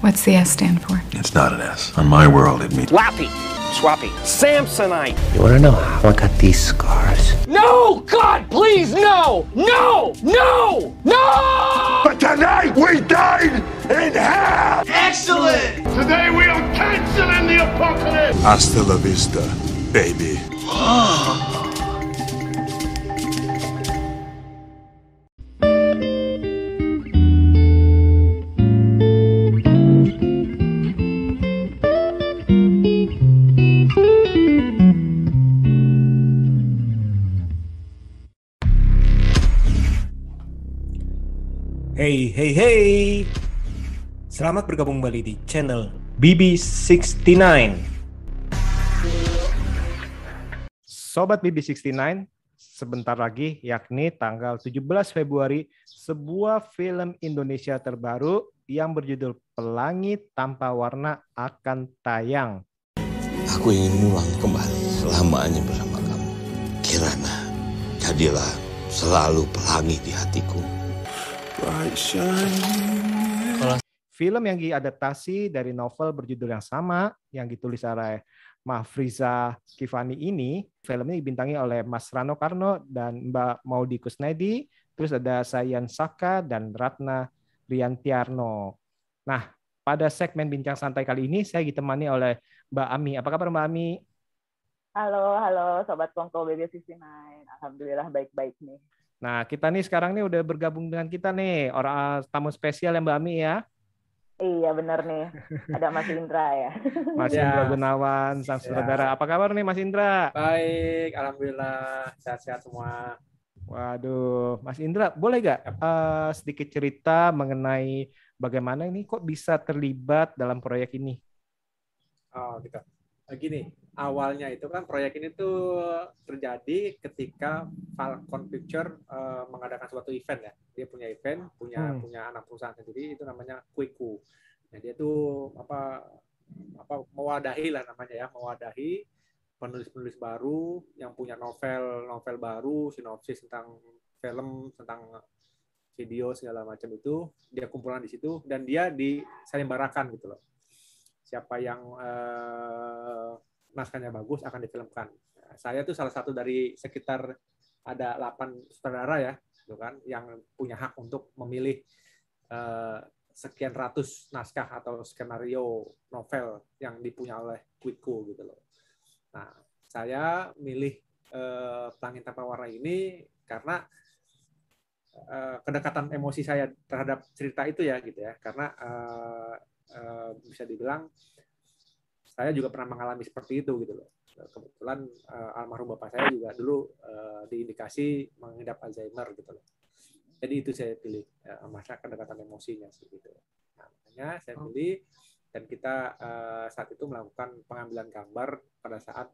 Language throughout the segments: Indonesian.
What's the S stand for? It's not an S. On my world, it means Lappy, Swappy, Samsonite. You wanna know how I got these scars? No! God, please, no! No! No! No! But tonight we dine in hell! Excellent! Today we are canceling the apocalypse! Hasta la vista, baby. Oh. Hey, hey. Selamat bergabung kembali di channel BB69. Sobat BB69, sebentar lagi yakni tanggal 17 Februari sebuah film Indonesia terbaru yang berjudul Pelangi Tanpa Warna akan tayang. Aku ingin pulang kembali selamanya bersama kamu. Kirana, jadilah selalu pelangi di hatiku. Film yang diadaptasi dari novel berjudul yang sama yang ditulis oleh Mahfriza Kifani ini, filmnya dibintangi oleh Mas Rano Karno dan Mbak Maudi Kusnedi, terus ada Sayan Saka dan Ratna Riantiarno. Nah, pada segmen bincang santai kali ini saya ditemani oleh Mbak Ami. Apa kabar Mbak Ami? Halo, halo Sobat Kongko BB69. Alhamdulillah baik-baik nih. Nah, kita nih sekarang nih udah bergabung dengan kita nih, orang tamu spesial ya Mbak Ami ya. Iya bener nih, ada Mas Indra ya. Mas Ya. Indra Gunawan, sang Ya. sutradara. Apa kabar nih Mas Indra? Baik, alhamdulillah sehat-sehat semua. Waduh, Mas Indra, boleh gak eh, sedikit cerita mengenai bagaimana ini kok bisa terlibat dalam proyek ini? Oh, gitu. Gini, awalnya itu kan proyek ini tuh terjadi ketika Falcon Picture eh, mengadakan suatu event ya. Dia punya event, punya Hmm. punya anak perusahaan sendiri itu namanya Quiku. Nah, dia tuh apa apa mewadahi lah namanya ya, mewadahi penulis-penulis baru yang punya novel novel baru, sinopsis tentang film, tentang video segala macam itu dia kumpulan di situ dan dia disayembarakan gitu loh. Siapa yang eh, naskahnya bagus akan difilmkan. Saya tuh salah satu dari sekitar ada 8 sutradara ya, gitu kan, yang punya hak untuk memilih eh, sekian ratus naskah atau skenario novel yang dipunya oleh Quico gitu loh. Nah, saya milih eh, Pelangi Tanpa Warna ini karena kedekatan emosi saya terhadap cerita itu ya gitu ya, karena eh, bisa dibilang saya juga pernah mengalami seperti itu gitu loh. Kebetulan eh, almarhum bapak saya juga dulu eh, diindikasi mengidap Alzheimer gitu loh. Jadi itu saya pilih eh, masa kedekatan emosinya sih gitu. Nah, makanya saya pilih dan kita eh, saat itu melakukan pengambilan gambar pada saat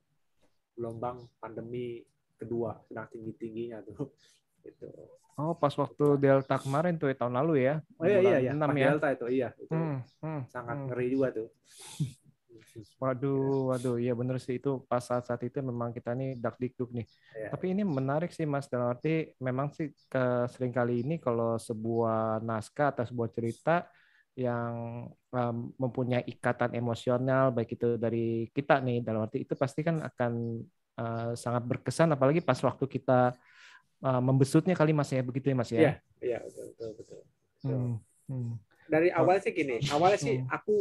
gelombang pandemi kedua sedang tinggi tingginya tuh gitu. Oh, pas waktu Delta kemarin tuh ya, tahun lalu ya. Oh iya iya iya, Bulan pas 6 ya. Delta itu iya itu Hmm, hmm, sangat hmm. ngeri juga tuh. Waduh, waduh, iya bener sih itu pas saat-saat itu memang kita nih dak dikduk nih. Iya. Tapi ini menarik sih Mas dalam arti memang sih ke sering kali ini kalau sebuah naskah atau sebuah cerita yang um, mempunyai ikatan emosional baik itu dari kita nih dalam arti itu pasti kan akan uh, sangat berkesan apalagi pas waktu kita uh, membesutnya kali Mas ya begitu ya Mas ya. Iya, iya betul betul betul. Hmm, hmm. Dari awal sih gini, awalnya sih Hmm. aku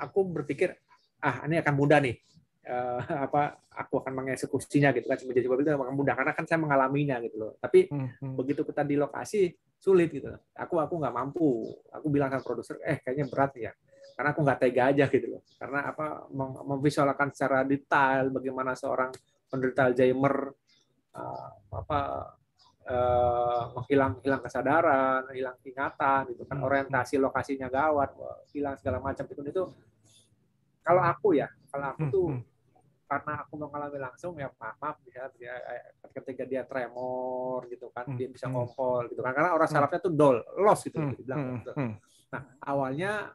aku berpikir ah ini akan mudah nih. Eh, apa aku akan mengeksekusinya gitu kan menjadi sebuah itu akan mudah karena kan saya mengalaminya gitu loh. Tapi Hmm, hmm. begitu kita di lokasi sulit gitu. Aku aku nggak mampu. Aku bilang sama produser, eh kayaknya berat ya. Karena aku nggak tega aja gitu loh. Karena apa mem- memvisualkan secara detail bagaimana seorang penderita Alzheimer eh, apa eh, menghilang hilang kesadaran, hilang ingatan gitu kan, Hmm. orientasi lokasinya gawat, hilang segala macam itu itu kalau aku ya, kalau aku Hmm, tuh hmm. karena aku mengalami langsung ya maaf, maaf misalnya dia, eh, ketika dia tremor gitu kan Hmm, dia bisa hmm. ngompol gitu kan karena orang Hmm. sarafnya tuh dol lost gitu Hmm, dibilang hmm, gitu. hmm. nah awalnya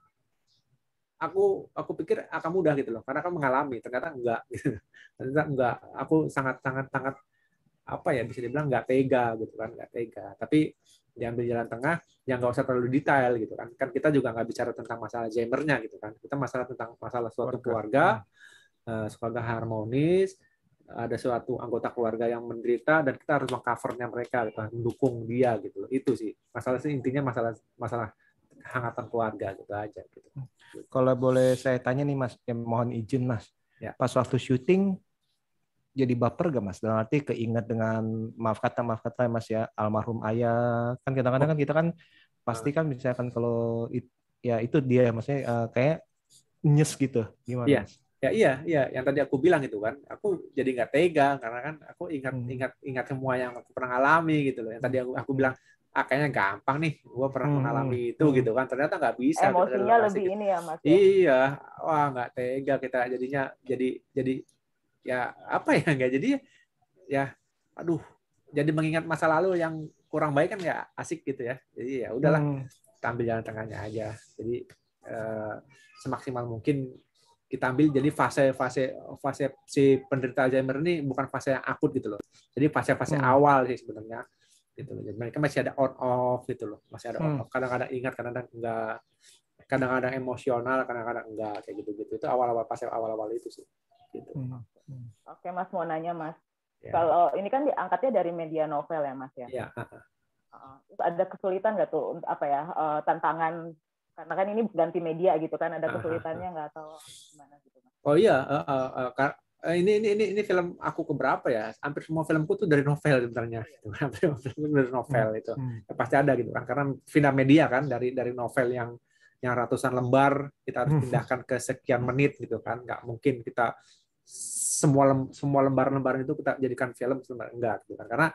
aku aku pikir akan mudah gitu loh karena kan mengalami ternyata enggak gitu. ternyata enggak aku sangat sangat sangat apa ya bisa dibilang nggak tega gitu kan nggak tega. Tapi diambil jalan tengah yang nggak usah terlalu detail gitu kan. Kan kita juga nggak bicara tentang masalah Alzheimer-nya gitu kan. Kita masalah tentang masalah suatu keluarga. eh, keluarga harmonis ada suatu anggota keluarga yang menderita dan kita harus mengcovernya mereka gitu, kan, mendukung dia gitu loh. itu sih. Masalah sih intinya masalah masalah hangatan keluarga gitu aja gitu. Kalau boleh saya tanya nih Mas, ya mohon izin Mas. Ya. Pas waktu syuting jadi baper gak Mas? Dalam arti keinget dengan maaf kata maaf kata ya, Mas ya almarhum ayah. Kan kadang-kadang kan kita kan pasti kan misalkan kalau it- ya itu dia maksudnya eh, kayak nyes gitu. Gimana? Iya. Mas? ya iya iya yang tadi aku bilang itu kan aku jadi nggak tega karena kan aku ingat Hmm. ingat ingat semua yang aku pernah alami gitu loh yang tadi aku aku bilang ah kayaknya gampang nih gua pernah Hmm. mengalami itu Hmm. gitu kan ternyata nggak bisa gitu, Emosinya lebih ini ya Mas. ya? iya wah nggak tega kita jadinya jadi jadi ya apa ya nggak jadi ya aduh jadi mengingat masa lalu yang kurang baik kan nggak asik gitu ya jadi ya udahlah Hmm. ambil jalan tengahnya aja. Jadi eh, semaksimal mungkin kita ambil jadi fase fase fase si penderita Alzheimer ini bukan fase yang akut gitu loh. Jadi fase-fase Hmm. awal sih sebenarnya gitu loh. Jadi mereka masih ada on off gitu loh. Masih ada on Hmm. off. Kadang-kadang ingat, kadang-kadang enggak. Kadang-kadang emosional, kadang-kadang enggak kayak gitu-gitu. Itu awal-awal fase awal-awal itu sih. Gitu. Hmm. Oke Mas mau nanya Mas. Ya. Kalau ini kan diangkatnya dari media novel ya Mas ya. Ya, ah, ah. Uh, terus ada kesulitan nggak tuh apa ya uh, tantangan karena kan ini ganti media gitu kan ada Ah, kesulitannya nggak atau gimana gitu Mas? Oh iya, eh, eh, eh, kar- eh, ini ini ini ini film aku keberapa ya? Hampir semua filmku tuh dari novel sebenarnya. Gitu. Hampir semua film dari novel itu. Hmm. Ya, pasti ada gitu kan karena final media kan dari dari novel yang yang ratusan lembar kita harus Hmm. pindahkan ke sekian menit gitu kan. Nggak mungkin kita semua lem- semua lembaran-lembaran itu kita jadikan film sebenarnya enggak gitu kan. Karena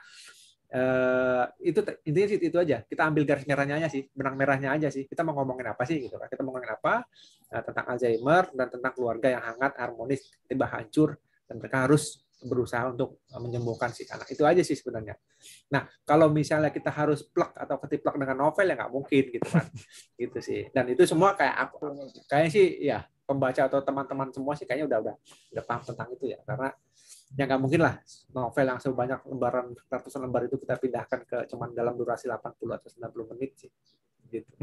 eh, itu intinya sih itu aja. Kita ambil garis merahnya aja sih benang merahnya aja sih. Kita mau ngomongin apa sih gitu kan. Kita mau ngomongin apa? Eh, tentang Alzheimer dan tentang keluarga yang hangat harmonis tiba hancur dan mereka harus berusaha untuk eh, menyembuhkan si anak itu aja sih sebenarnya Nah, kalau misalnya kita harus plek atau ketiplek dengan novel ya nggak mungkin gitu kan. gitu sih. Dan itu semua kayak aku kayaknya sih ya pembaca atau teman-teman semua sih kayaknya udah udah udah paham tentang itu ya. Karena ya nggak mungkin lah novel yang sebanyak lembaran ratusan lembar itu kita pindahkan ke cuman dalam durasi 80 atau 90 menit sih. Gitu.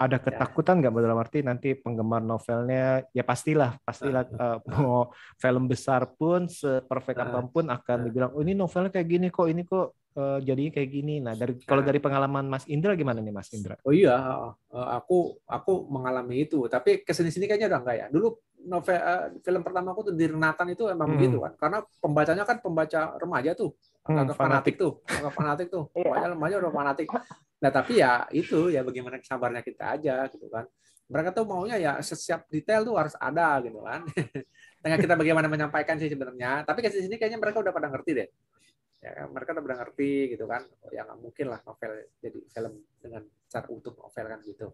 Ada ketakutan nggak dalam arti nanti penggemar novelnya ya pastilah pastilah eh, mau film besar pun seperfect Ah. apa pun akan dibilang oh ini novelnya kayak gini kok ini kok eh, jadinya kayak gini. Nah dari kalau dari pengalaman Mas Indra gimana nih Mas Indra? Oh iya, eh, aku aku mengalami itu. Tapi ke sini-sini kayaknya udah enggak ya. Dulu novel eh, film pertama aku tuh di Renatan itu emang Hmm. begitu kan. Karena pembacanya kan pembaca remaja tuh. Hmm, Agak fanatik tuh, agak fanatik tuh. Iya. Pokoknya remaja udah fanatik. Nah tapi ya itu ya bagaimana sabarnya kita aja gitu kan. Mereka tuh maunya ya setiap detail tuh harus ada gitu kan. Dengan kita bagaimana menyampaikan sih sebenarnya. Tapi ke sini-sini kayaknya mereka udah pada ngerti deh. Ya, mereka udah pada ngerti gitu kan. Oh, ya nggak mungkin lah novel jadi film dengan cara utuh novel kan gitu.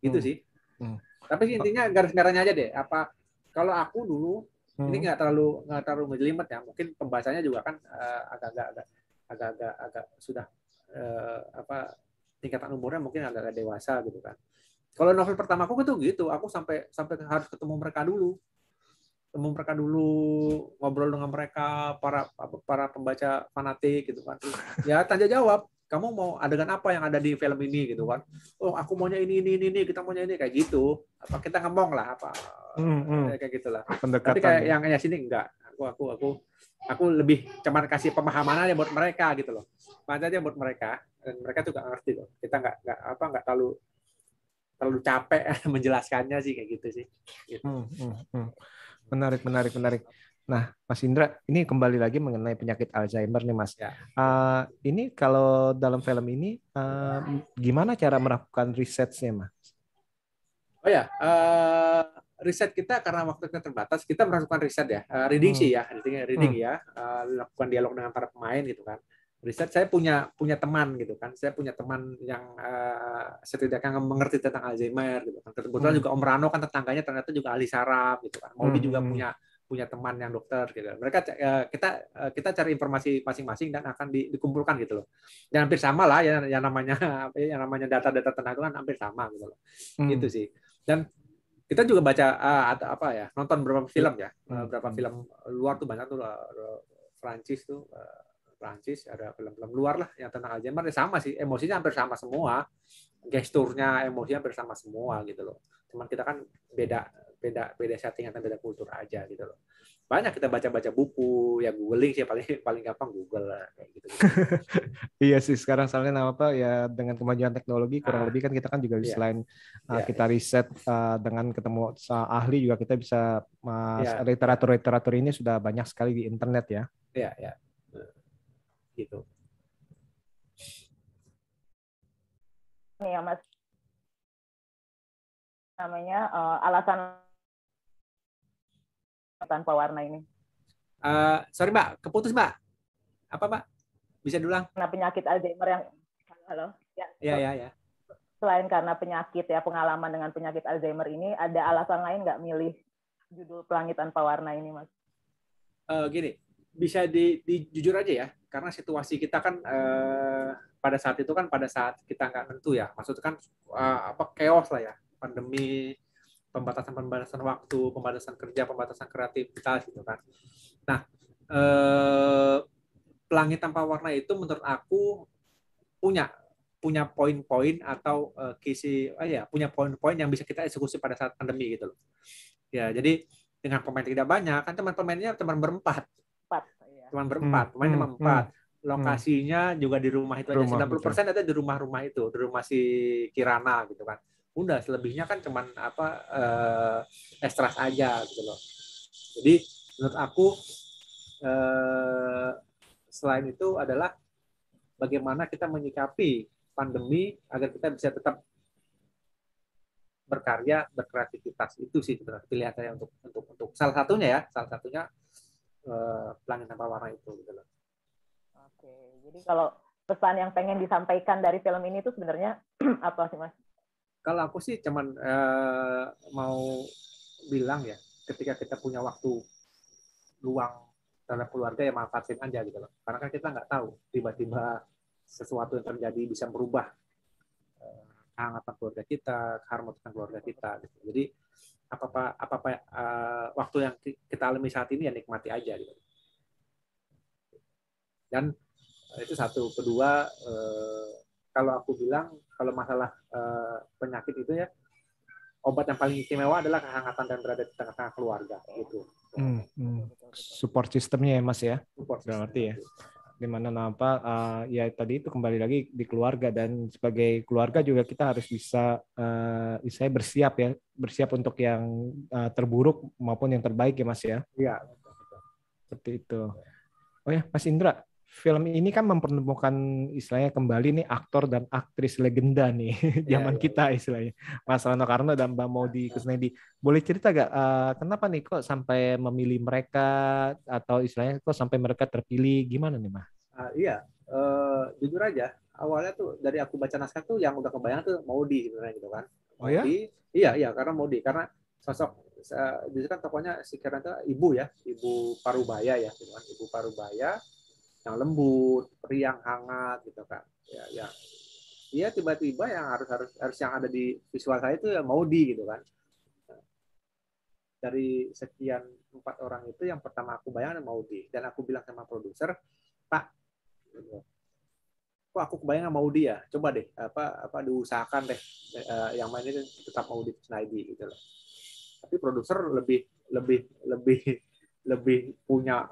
Gitu Hmm. sih. Hmm. Tapi intinya garis merahnya aja deh. Apa kalau aku dulu Hmm. ini nggak terlalu nggak terlalu ngejelimet ya. Mungkin pembacanya juga kan eh, agak-agak agak agak-agak agak sudah eh, apa tingkatan umurnya mungkin agak dewasa gitu kan. Kalau novel pertama aku tuh gitu, aku sampai sampai harus ketemu mereka dulu. Ketemu mereka dulu, ngobrol dengan mereka para para pembaca fanatik gitu kan. Ya tanya jawab, kamu mau adegan apa yang ada di film ini gitu kan. Oh, aku maunya ini ini ini, ini kita maunya ini kayak gitu. Apa kita ngomong lah apa Hmm, hmm. kayak gitulah. Pendekatan. Tapi kayak yang yang sini enggak. Aku aku aku aku lebih cuman kasih pemahaman aja buat mereka gitu loh. Baca aja buat mereka dan mereka juga ngerti loh. Kita nggak nggak apa nggak terlalu terlalu capek menjelaskannya sih kayak gitu sih. Gitu. Hmm, hmm, hmm. Menarik, menarik, menarik. Nah, Mas Indra, ini kembali lagi mengenai penyakit Alzheimer nih, Mas. Ya. Eh, ini kalau dalam film ini, eh, gimana cara melakukan risetnya, Mas? Oh ya, eh, riset kita karena waktu kita terbatas, kita melakukan riset ya, Eh, reading Hmm. sih ya, reading, reading ya, Eh, lakukan dialog dengan para pemain gitu kan. Riset saya punya punya teman gitu kan, saya punya teman yang eh, setidaknya mengerti tentang Alzheimer gitu kan. Kebetulan Hmm. juga Om Rano kan tetangganya ternyata juga ahli saraf gitu kan. Maudi Hmm, juga hmm. punya punya teman yang dokter gitu. Mereka eh, kita eh, kita cari informasi masing-masing dan akan di- dikumpulkan gitu loh. Dan hampir sama lah ya yang namanya apa ya, yang namanya data-data tentang itu kan hampir sama gitu loh Hmm. gitu sih dan kita juga baca ah, atau apa ya nonton beberapa film ya Hmm. beberapa film luar tuh banyak tuh eh, Prancis tuh eh, Prancis, ada film-film luar lah yang tentang Alzheimer ya sama sih, emosinya hampir sama semua, gesturnya, emosinya hampir sama semua gitu loh. Cuman kita kan beda beda beda setting atau beda kultur aja gitu loh. Banyak kita baca-baca buku, ya googling sih paling paling gampang Google lah kayak gitu. iya sih sekarang soalnya apa ya dengan kemajuan teknologi kurang Ah. lebih kan kita kan juga Iya. selain uh, Iya, kita riset uh, dengan ketemu uh, ahli juga kita bisa uh, Iya. literatur-literatur ini sudah banyak sekali di internet ya. Iya, ya. Gitu. nih ya mas namanya eh, alasan tanpa warna ini Eh, sorry Mbak, keputus Mbak. Apa Mbak? Bisa diulang? karena penyakit Alzheimer yang halo ya Ya, ya, ya. selain karena penyakit ya pengalaman dengan penyakit Alzheimer ini ada alasan lain nggak milih judul Pelangi Tanpa Warna ini mas Eh, gini, bisa di, di- jujur aja ya, karena situasi kita kan eh, pada saat itu kan pada saat kita nggak tentu ya, maksudnya kan eh, apa chaos lah ya, pandemi, pembatasan-pembatasan waktu, pembatasan kerja, pembatasan kreativitas gitu kan. Nah, eh, pelangi tanpa warna itu menurut aku punya punya poin-poin atau eh, kisi, oh ya, punya poin-poin yang bisa kita eksekusi pada saat pandemi gitu loh. Ya, jadi dengan pemain tidak banyak kan teman pemainnya cuma berempat empat ya. cuma berempat pemain cuma hmm, empat lokasinya juga di rumah itu Rumah, aja 90% ada di rumah-rumah itu di rumah si Kirana gitu kan. Udah selebihnya kan cuman apa eh, ekstras aja gitu loh. Jadi menurut aku eh, selain itu adalah bagaimana kita menyikapi pandemi agar kita bisa tetap berkarya berkreativitas. Itu sih sebenarnya pilihan saya untuk untuk untuk salah satunya ya salah satunya eh, pelangi tanpa warna itu gitu loh. Oke jadi kalau pesan yang pengen disampaikan dari film ini tuh sebenarnya apa sih mas? Kalau aku sih cuman eh, mau bilang ya ketika kita punya waktu luang terhadap keluarga ya manfaatin aja gitu loh. Karena kan kita nggak tahu tiba-tiba sesuatu yang terjadi bisa merubah eh, kehangatan keluarga kita keharmonisan keluarga kita gitu. jadi apa apa apa, apa eh, waktu yang ki- kita alami saat ini ya nikmati aja gitu dan eh, itu satu kedua eh, kalau aku bilang kalau masalah eh, penyakit itu ya obat yang paling istimewa adalah kehangatan dan berada di tengah-tengah keluarga gitu. Hmm, hmm. Support sistemnya ya mas ya. Support ngerti ya. itu. Di mana apa uh, ya tadi itu kembali lagi di keluarga dan sebagai keluarga juga kita harus bisa uh, saya bersiap ya bersiap untuk yang uh, terburuk maupun yang terbaik ya mas ya Iya. seperti itu oh ya mas Indra film ini kan mempertemukan istilahnya kembali nih aktor dan aktris legenda nih zaman iya. kita istilahnya Mas Rano Karno dan Mbak Maudi Kusnedi boleh cerita gak uh, kenapa nih kok sampai memilih mereka atau istilahnya kok sampai mereka terpilih gimana nih Mas? Ah, iya, Eh, jujur aja awalnya tuh dari aku baca naskah tuh yang udah kebayang tuh Maudi sebenarnya gitu kan. Oh ya? Iya iya karena Maudi karena sosok eh, justru kan tokohnya si Karen itu ibu ya, ibu Parubaya ya, gitu kan. Ibu Parubaya yang lembut, riang, hangat gitu kan. Ya ya. Iya tiba-tiba yang harus harus harus yang ada di visual saya itu ya Maudi gitu kan. Dari sekian empat orang itu yang pertama aku bayangkan Maudi dan aku bilang sama produser, Pak, kok aku kebayang sama Maudi ya? Coba deh apa apa diusahakan deh eh, yang main itu tetap Maudi Kusnaidi gitu loh. Tapi produser lebih lebih lebih lebih punya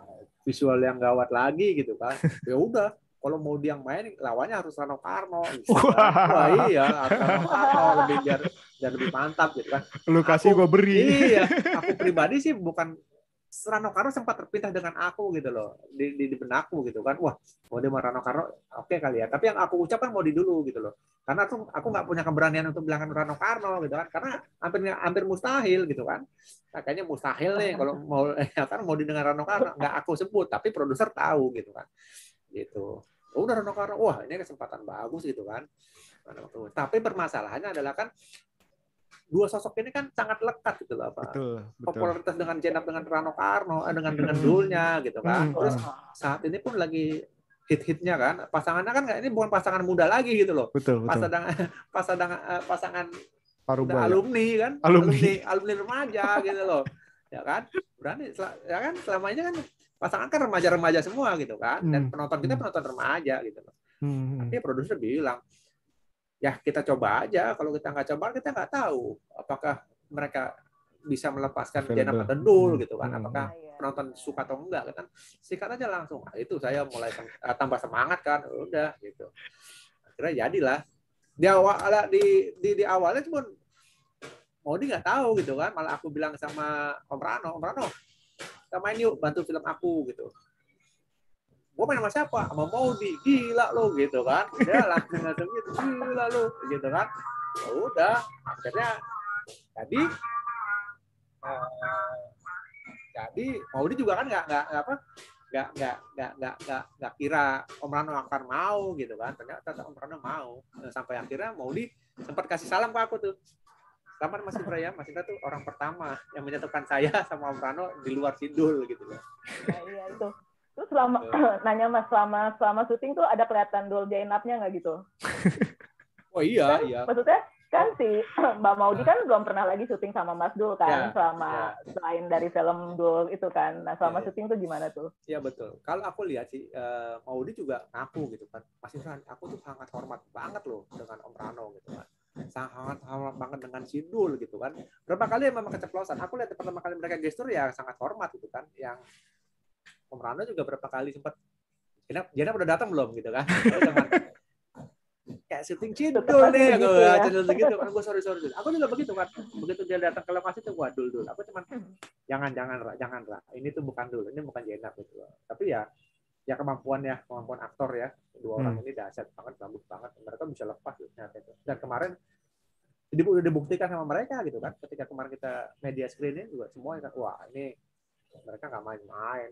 visual yang gawat lagi gitu kan. Ya udah, kalau mau dia yang main lawannya harus Rano Karno gitu kan. Wah iya, Rano Karno lebih biar biar lebih mantap gitu kan. Lu kasih gue beri. Iya, aku pribadi sih bukan Rano Karno sempat terpintas dengan aku gitu loh di, di, di benakku gitu kan. Wah mau dia Rano Karno oke kali ya. Tapi yang aku ucapkan mau di dulu gitu loh. Karena aku aku nggak punya keberanian untuk bilangkan Rano Karno gitu kan. Karena hampir hampir mustahil gitu kan. Nah, kayaknya mustahil nih kalau mau ya kan mau didengar Rano Karno nggak aku sebut tapi produser tahu gitu kan. Gitu. Oh, udah Rano Karno. Wah ini kesempatan bagus gitu kan. Tapi permasalahannya adalah kan dua sosok ini kan sangat lekat gitu loh apa Betul, betul. popularitas dengan Jenap dengan Rano Karno eh, dengan dengan Dulnya gitu kan Hmm, terus saat ini pun lagi hit-hitnya kan pasangannya kan ini bukan pasangan muda lagi gitu loh Betul, betul. pasangan pasangan eh, pasangan Paru udah Baya. alumni kan Alumni. alumni alumni remaja gitu loh ya kan berani ya kan selama ini kan pasangan kan remaja-remaja semua gitu kan dan Hmm. penonton kita Hmm. penonton remaja gitu loh Hmm. tapi produser bilang ya kita coba aja. Kalau kita nggak coba kita nggak tahu apakah mereka bisa melepaskan Available. Jenap atau Dul Hmm. gitu kan. Hmm. apakah Iya. penonton suka atau enggak kan. Sikat aja langsung. Nah, itu saya mulai eh, tambah semangat kan. Udah gitu. Akhirnya jadilah. Di awal di di, di awalnya cuma mau dia nggak tahu gitu kan. Malah aku bilang sama Om Rano Om Rano kita main yuk bantu film aku gitu gue main sama siapa? Sama Maudi gila lo gitu kan. Dia langsung langsung gitu gila lo gitu kan. Ya udah akhirnya jadi eh, jadi Maudi juga kan nggak nggak apa nggak nggak nggak nggak nggak nggak kira Om Rano akan mau gitu kan. Ternyata Om Rano mau. Nah, sampai akhirnya Maudi sempat kasih salam ke aku tuh. Selamat Mas Indra ya, Mas Indra tuh orang pertama yang menyatukan saya sama Om Rano di luar Sidul gitu loh. Nah, iya itu. Terus selama nanya Mas selama selama syuting tuh ada kelihatan Dul Jainapnya nggak gitu? Oh iya, Kan, iya. Maksudnya kan si Mbak Maudi kan belum pernah lagi syuting sama Mas Dul kan Ya, selama selain dari film Dul itu kan. Nah selama Ya, ya. syuting tuh gimana tuh? Iya betul. Kalau aku lihat sih, eh, Maudi juga ngaku gitu kan. Mas Indra, aku tuh sangat hormat banget loh dengan Om Rano gitu kan. Sangat hormat banget dengan Sidul gitu kan. Berapa kali memang keceplosan. Aku lihat pertama kali mereka gestur ya sangat hormat gitu kan. Yang Om Rano juga berapa kali sempat Jenap, Jenap udah datang belum? Gitu kan. Kayak syuting Tetep nih aku ya. channel segitu kan gue sorry sorry Dul. aku juga begitu kan begitu dia datang ke lokasi tuh gua dul dul. Aku cuman jangan jangan Ra, jangan Ra. ini tuh bukan dul ini bukan Jenap gitu loh. Tapi ya ya kemampuan ya kemampuan aktor ya. Dua orang Hmm. ini dahsyat banget bagus banget. Mereka bisa lepas gitu, itu. Dan kemarin jadi udah dibuktikan sama mereka gitu kan. Ketika kemarin kita media screening juga semua wah ini mereka nggak main-main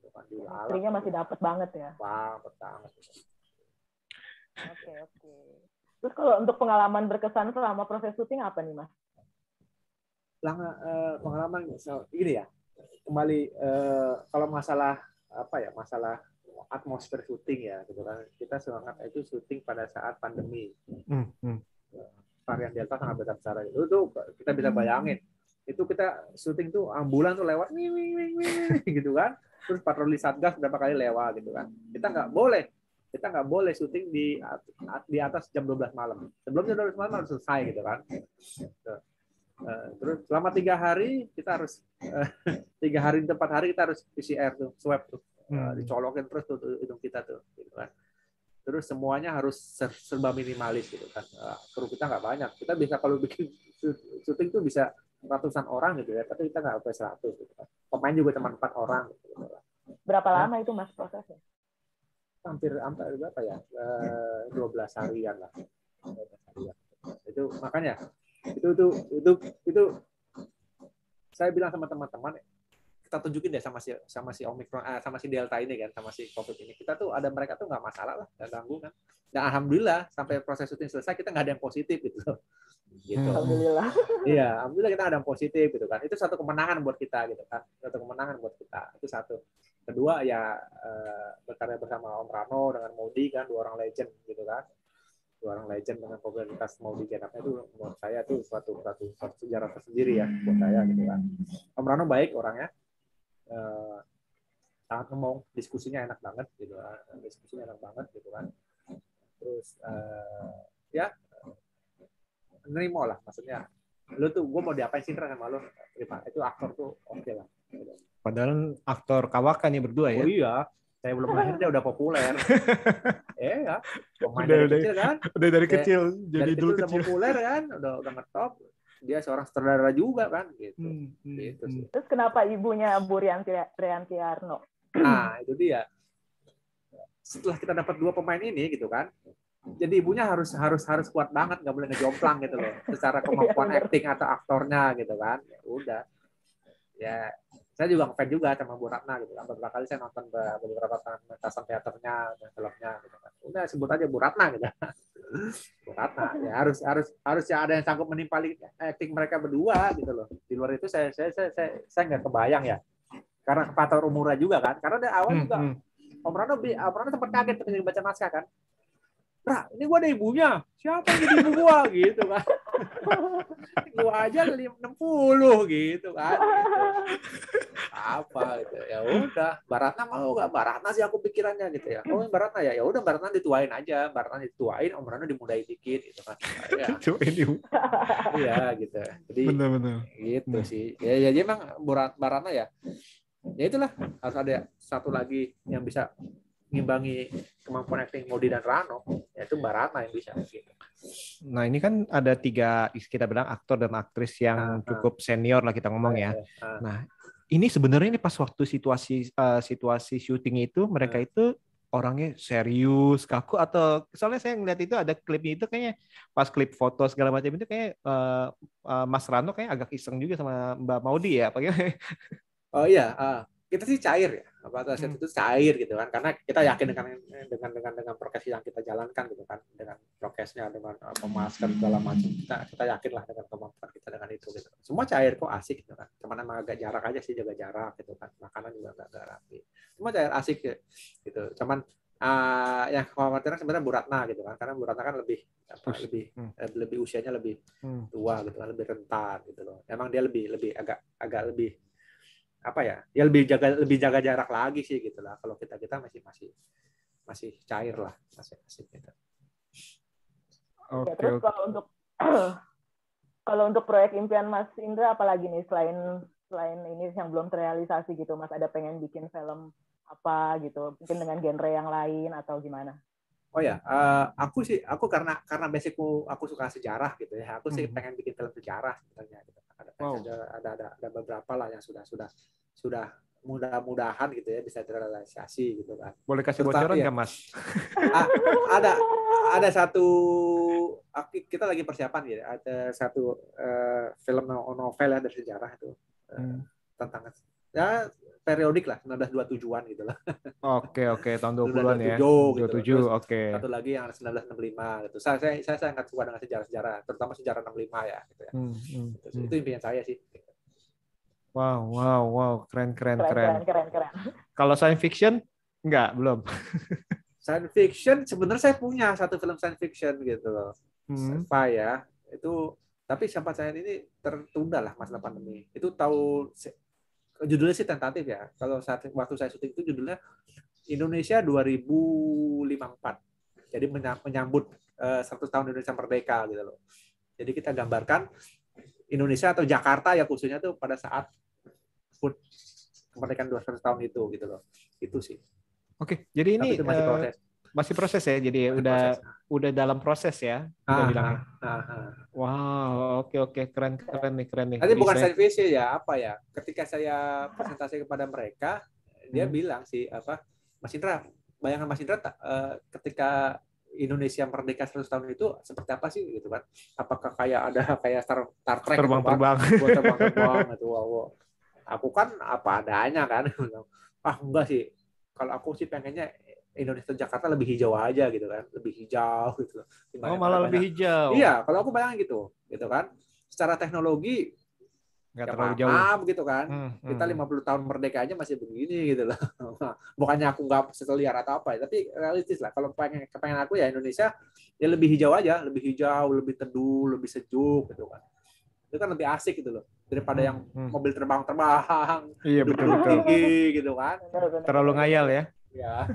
gitu kan Istrinya masih dapat banget ya. banget banget. Oke oke. Terus kalau untuk pengalaman berkesan selama proses syuting apa nih Mas? Lang- eh, pengalaman so, ini ya kembali eh, kalau masalah apa ya masalah atmosfer syuting ya gitu kan kita semangat itu syuting pada saat pandemi Hmm. Hmm. varian delta sangat besar besar itu tuh kita bisa bayangin itu kita syuting tuh ambulan tuh lewat wing, wing, wing, wing, gitu kan terus patroli satgas berapa kali lewat gitu kan. Kita nggak boleh kita nggak boleh syuting di di atas jam 12 malam. Sebelum jam 12 malam harus selesai gitu kan. Eh, terus selama tiga hari kita harus eh, tiga hari tempat hari kita harus PCR tuh swab tuh. Eh, Hmm. dicolokin terus tuh, tuh hidung kita tuh gitu kan. Terus semuanya harus ser- serba minimalis gitu kan. Kru kita nggak banyak. Kita bisa kalau bikin syuting tuh bisa ratusan orang gitu ya tapi kita nggak sampai 100 gitu kan pemain juga cuma empat orang gitu, gitu. Berapa Ya. lama itu Mas prosesnya? hampir hampir berapa ya Eh, 12 harian lah 12 harian. itu makanya itu itu itu itu saya bilang sama teman-teman kita tunjukin deh sama si sama si omikron eh, sama si delta ini kan sama si covid ini kita tuh ada mereka tuh nggak masalah lah nggak ganggu kan dan alhamdulillah sampai proses syuting selesai kita nggak ada yang positif gitu loh gitu Hmm. Alhamdulillah. Iya, alhamdulillah kita ada yang positif gitu kan. Itu satu kemenangan buat kita gitu kan. Satu kemenangan buat kita. Itu satu. Kedua ya eh, berkarya bersama Om Rano dengan Maudi kan dua orang legend gitu kan. Dua orang legend dengan popularitas Maudi Jenapnya itu menurut saya itu suatu suatu, suatu sejarah tersendiri ya buat saya gitu kan. Om Rano baik orangnya. Eh, sangat ngomong, diskusinya enak banget gitu kan. Diskusinya enak banget gitu kan. Terus eh, ya nerimo lah maksudnya lu tuh gue mau diapain sih sama lu terima itu aktor tuh oke lah Padahal aktor kawakan nih berdua ya. oh iya saya belum lahir dia udah populer eh ya pemain Udah, dari udah. kecil kan Udah dari Dari- kecil jadi dari dulu kecil udah populer kan udah udah ngetop dia seorang sutradara juga kan gitu Hmm, hmm, gitu hmm. sih Terus kenapa ibunya Bu Rianti, Rianti Arno? nah itu dia setelah kita dapat dua pemain ini gitu kan jadi ibunya harus harus harus kuat banget nggak boleh ngejomplang gitu loh secara kemampuan bener. acting atau aktornya gitu kan ya udah ya saya juga ngefans juga sama Bu Ratna gitu kan beberapa kali saya nonton be- beberapa pementasan teaternya dan filmnya gitu kan udah sebut aja Bu Ratna gitu Bu Ratna ya harus harus harus ya ada yang sanggup menimpali acting mereka berdua gitu loh di luar itu saya saya saya saya, saya nggak kebayang ya karena faktor umurnya juga kan karena dari awal Hmm, juga hmm. Om Rano, Om Rano sempat kaget ketika baca naskah kan. Pra, ini gua ada ibunya. Siapa yang jadi ibu gua? Gitu kan. aku aja 60 gitu kan. Gitu. Apa gitu. Ya udah, Baratna mau nggak? Baratna sih aku pikirannya gitu ya. Oh, Baratna ya. Ya udah Baratna dituain aja. Baratna dituain, Om Rano dimudahin dikit gitu kan. Ya, iya gitu. Jadi benar-benar. gitu sih. Ya, ya dia emang Barat- Baratna ya. Ya itulah harus ada satu lagi yang bisa ngimbangi kemampuan acting Modi dan Rano, yaitu Baratna yang bisa gitu. Nah ini kan ada tiga kita bilang aktor dan aktris yang Ah, ah. cukup senior lah kita ngomong ya. Ah. Nah ini sebenarnya ini pas waktu situasi eh, situasi syuting itu mereka Ah. itu orangnya serius kaku atau soalnya saya ngeliat itu ada klipnya itu kayaknya pas klip foto segala macam itu kayak eh, eh, Mas Rano kayak agak iseng juga sama Mbak Maudi ya apa? Oh iya, ah, kita sih cair ya. Apa tuh, Hmm. itu cair gitu kan. Karena kita yakin dengan dengan dengan dengan prokes yang kita jalankan gitu kan, dengan prokesnya dengan apa masker segala macam kita kita yakin lah dengan kemampuan kita dengan itu gitu. Semua cair kok asik gitu kan. Cuman emang agak jarak aja sih jaga jarak gitu kan. Makanan juga agak, agak rapi. Semua cair asik ya, gitu. Cuman ah, yang khawatiran sebenarnya Bu Ratna gitu kan. Karena Bu Ratna kan lebih apa, lebih hmm. eh, lebih usianya lebih Hmm. tua gitu kan, lebih rentan gitu loh. Emang dia lebih lebih agak agak lebih apa ya ya lebih jaga lebih jaga jarak lagi sih gitu lah. Kalau kita kita masih masih masih cair lah masih asik gitu. Ya, Oke terus kalau untuk kalau untuk proyek impian Mas Indra apalagi nih selain selain ini yang belum terrealisasi gitu Mas? Ada pengen bikin film apa gitu? Mungkin dengan genre yang lain atau gimana? oh ya eh, aku sih aku karena karena basicku aku suka sejarah gitu ya. Aku sih Hmm. pengen bikin film sejarah sebenarnya gitu ada, Wow. ada ada ada ada beberapa lah yang sudah sudah sudah mudah-mudahan gitu ya bisa terrealisasi gitu kan Boleh kasih bocoran ya- nggak Mas? Ah, ada ada satu kita lagi persiapan gitu ada satu eh, film no- novel ya dari sejarah itu eh, Hmm. tentang ya periodik lah 1927-an gitu lah Oke oke tahun 20-an ya. 27 gitu. 27 Terus oke. satu lagi yang 1965 gitu saya saya saya sangat suka dengan sejarah-sejarah terutama sejarah 65 ya gitu ya Hmm, hmm, itu, hmm. itu impian saya sih Wow wow wow keren keren Keren keren. keren keren keren. Kalau science fiction nggak belum. science fiction sebenarnya saya punya satu film science fiction gitu loh Hmm. sci-fi ya itu tapi sampai saat ini tertunda lah masalah pandemi itu tahu se- judulnya sih tentatif ya. Kalau saat waktu saya syuting itu judulnya Indonesia 2054 jadi menya- menyambut eh, 100 tahun Indonesia merdeka gitu loh. Jadi kita gambarkan Indonesia atau Jakarta ya khususnya tuh pada saat HUT kemerdekaan 200 tahun itu gitu loh. Itu sih. Oke jadi tapi ini itu masih eh, proses masih proses ya jadi Masih udah proses. udah dalam proses ya. kita Ah, bilangnya. ah, ah. Wow oke oke keren keren nih keren nih. Nanti Jadi bukan science fiction ya, apa ya? Ketika saya presentasi kepada mereka, dia Hmm. bilang sih apa, Mas Indra, bayangan Mas Indra tak- eh, ketika Indonesia merdeka 100 tahun itu seperti apa sih gitu kan? Apakah kayak ada kayak Star, Star Trek kan? terbang-terbang. Buat terbang-terbang gitu. Wow, wow. Aku kan apa adanya kan. ah enggak sih. Kalau aku sih pengennya Indonesia Jakarta lebih hijau aja gitu kan, lebih hijau gitu. Oh malah lebih hijau. Iya, kalau aku bayangin gitu, gitu kan. Secara teknologi Nggak ya terlalu jauh. paham gitu kan. Hmm, Kita hmm. 50 tahun merdeka aja masih begini gitu loh. Bukannya aku nggak seliar atau apa ya, tapi realistis lah. Kalau pengen kepengen aku ya Indonesia ya lebih hijau aja, lebih hijau, lebih teduh, lebih sejuk gitu kan. Itu kan lebih asik gitu loh daripada yang Hmm. mobil terbang-terbang, Iya betul betul. tinggi gitu kan. Terlalu ngayal ya. Ya.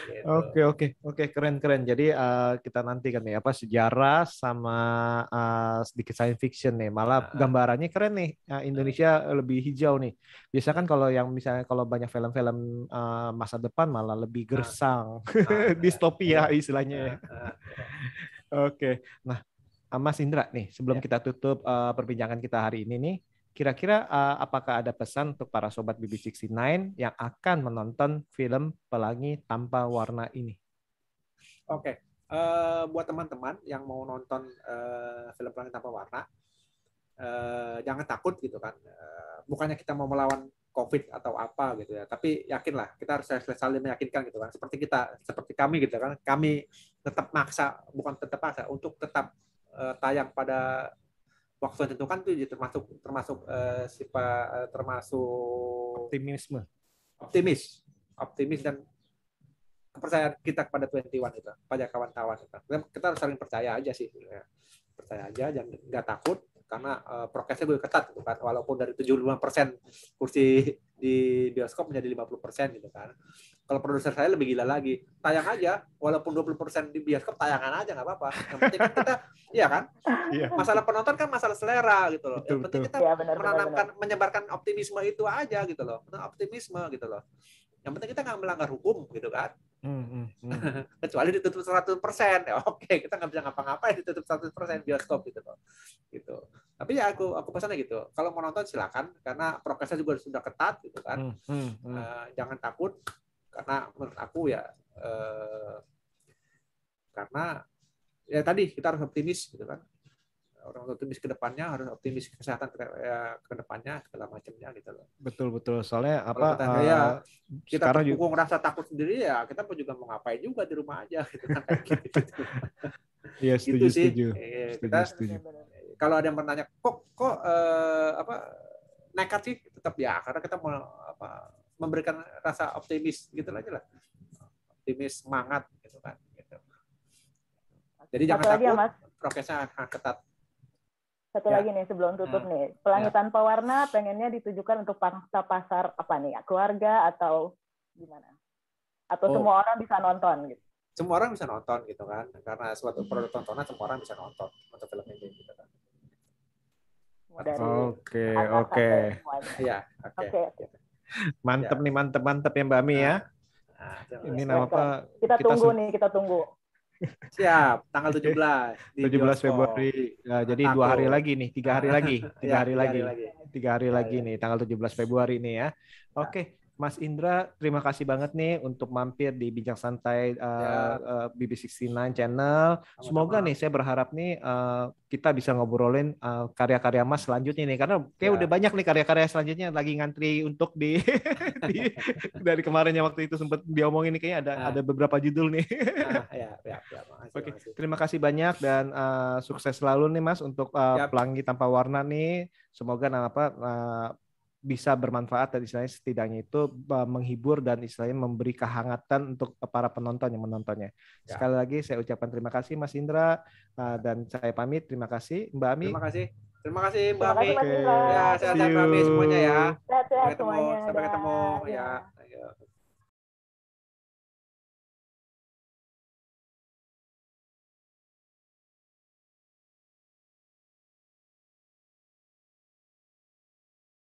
Gitu. Oke oke oke keren keren. Jadi eh, kita nantikan nih apa sejarah sama eh, sedikit science fiction nih. Malah Ah. gambarannya keren nih. Eh, Indonesia lebih hijau nih. Biasa kan kalau yang misalnya kalau banyak film-film eh, masa depan malah lebih gersang, Ah, distopia istilahnya ya. Oke. Nah, ah, Mas Indra nih, sebelum Ya. kita tutup eh, perbincangan kita hari ini nih, kira-kira eh, apakah ada pesan untuk para sobat BB69 yang akan menonton film Pelangi Tanpa Warna ini? Oke, Eh, buat teman-teman yang mau nonton eh, film Pelangi Tanpa Warna, eh, jangan takut gitu kan. Eh, bukannya kita mau melawan COVID atau apa gitu ya, tapi yakinlah kita harus saling meyakinkan gitu kan. Seperti kita, seperti kami gitu kan, kami tetap maksa, bukan tetap maksa, untuk tetap eh, tayang pada waktu yang ditentukan itu termasuk termasuk eh, sifat eh, termasuk Optimisme. optimis, optimis dan kepercayaan kita kepada 21 itu, pada kawan-kawan kita. Kita- Kita harus saling percaya aja sih. ya. percaya aja jangan nggak takut karena uh, prokesnya gue ketat gitu kan walaupun dari 75% kursi di bioskop menjadi 50% gitu kan kalau produser saya lebih gila lagi. Tayang aja walaupun 20% di bioskop tayangan aja nggak apa-apa. Yang penting kan kita iya kan? Iya. masalah penonton kan masalah selera gitu loh. Betul, yang penting betul. kita Iya, benar, benar, menanamkan menyebarkan optimisme itu aja gitu loh. Optimisme gitu loh. Yang penting kita nggak melanggar hukum gitu kan? Hmm, hmm, hmm. kecuali ditutup 100 persen. Ya oke kita nggak bisa ngapa-ngapain ditutup 100 persen bioskop gitu loh. Gitu. Tapi ya aku aku pesannya gitu. Kalau mau nonton silakan karena prokesnya juga sudah ketat gitu kan. Hmm, hmm, hmm. Eh, jangan takut karena menurut aku ya eh, karena ya tadi kita harus optimis gitu kan orang optimis ke depannya harus optimis kesehatan ke, ya, ke depannya segala macamnya gitu loh Betul betul. Soalnya Kalau apa? kita eh, kayak kita sekarang juga ngerasa takut sendiri ya kita pun juga mau ngapain juga di rumah aja gitu kan kayak gitu. Iya gitu setuju sih setuju. Eh, Setuju, kita setuju. kalau ada yang bertanya kok kok eh, apa nekat sih tetap ya karena kita mau apa memberikan rasa optimis gitu aja lah optimis semangat gitu kan gitu. jadi jangan Satu lagi ya, takut Mas. prokesnya akan ketat Satu Ya. lagi nih sebelum tutup Hmm. nih. Pelangi Tanpa Warna pengennya ditujukan untuk pangsa pasar apa nih? Keluarga atau gimana? Atau Oh. semua orang bisa nonton gitu. semua orang bisa nonton gitu kan karena suatu produk tontonan semua orang bisa nonton untuk film ini gitu kan dari Oke oke. iya oke Oke, oke. Mantep Ya. nih mantep mantep ya Mbak Ami ya. Nah, Ini Baik, nama apa? Kita, Kita tunggu nih, kita tunggu. siap tanggal 17 di 17 bioskop. Februari. Ya, jadi Aku. dua hari lagi nih, tiga hari lagi, tiga Iya, hari lagi, lagi. tiga hari Ya, lagi ya. nih, tanggal 17 Februari nih ya. Oke, Mas Indra, terima kasih banget nih untuk mampir di Bincang Santai uh, uh, BB69 channel. Semoga nih, saya berharap nih uh, kita bisa ngobrolin uh, karya-karya Mas selanjutnya nih, karena kayak Ya. udah banyak nih karya-karya selanjutnya lagi ngantri untuk di, di- dari kemarinnya waktu itu sempat diomongin nih kayaknya ada Ah. ada beberapa judul nih. Nah, ya, ya, ya, makasih, Oke, makasih. terima kasih banyak dan uh, sukses selalu nih Mas untuk uh. Pelangi Tanpa Warna nih. Semoga nah, apa uh, bisa bermanfaat dan istilahnya setidaknya itu uh, menghibur dan istilahnya memberi kehangatan untuk para penonton yang menontonnya. Ya. Sekali lagi saya ucapkan terima kasih Mas Indra uh, dan saya pamit. Terima kasih Mbak Ami. Terima kasih. Terima kasih Mbak Terima kasih, Ami. Ya, sehat-sehat Mbak Ami semuanya ya. Sehat-sehat Sampai ketemu, semuanya. sampai ketemu Dah. ya. Ya.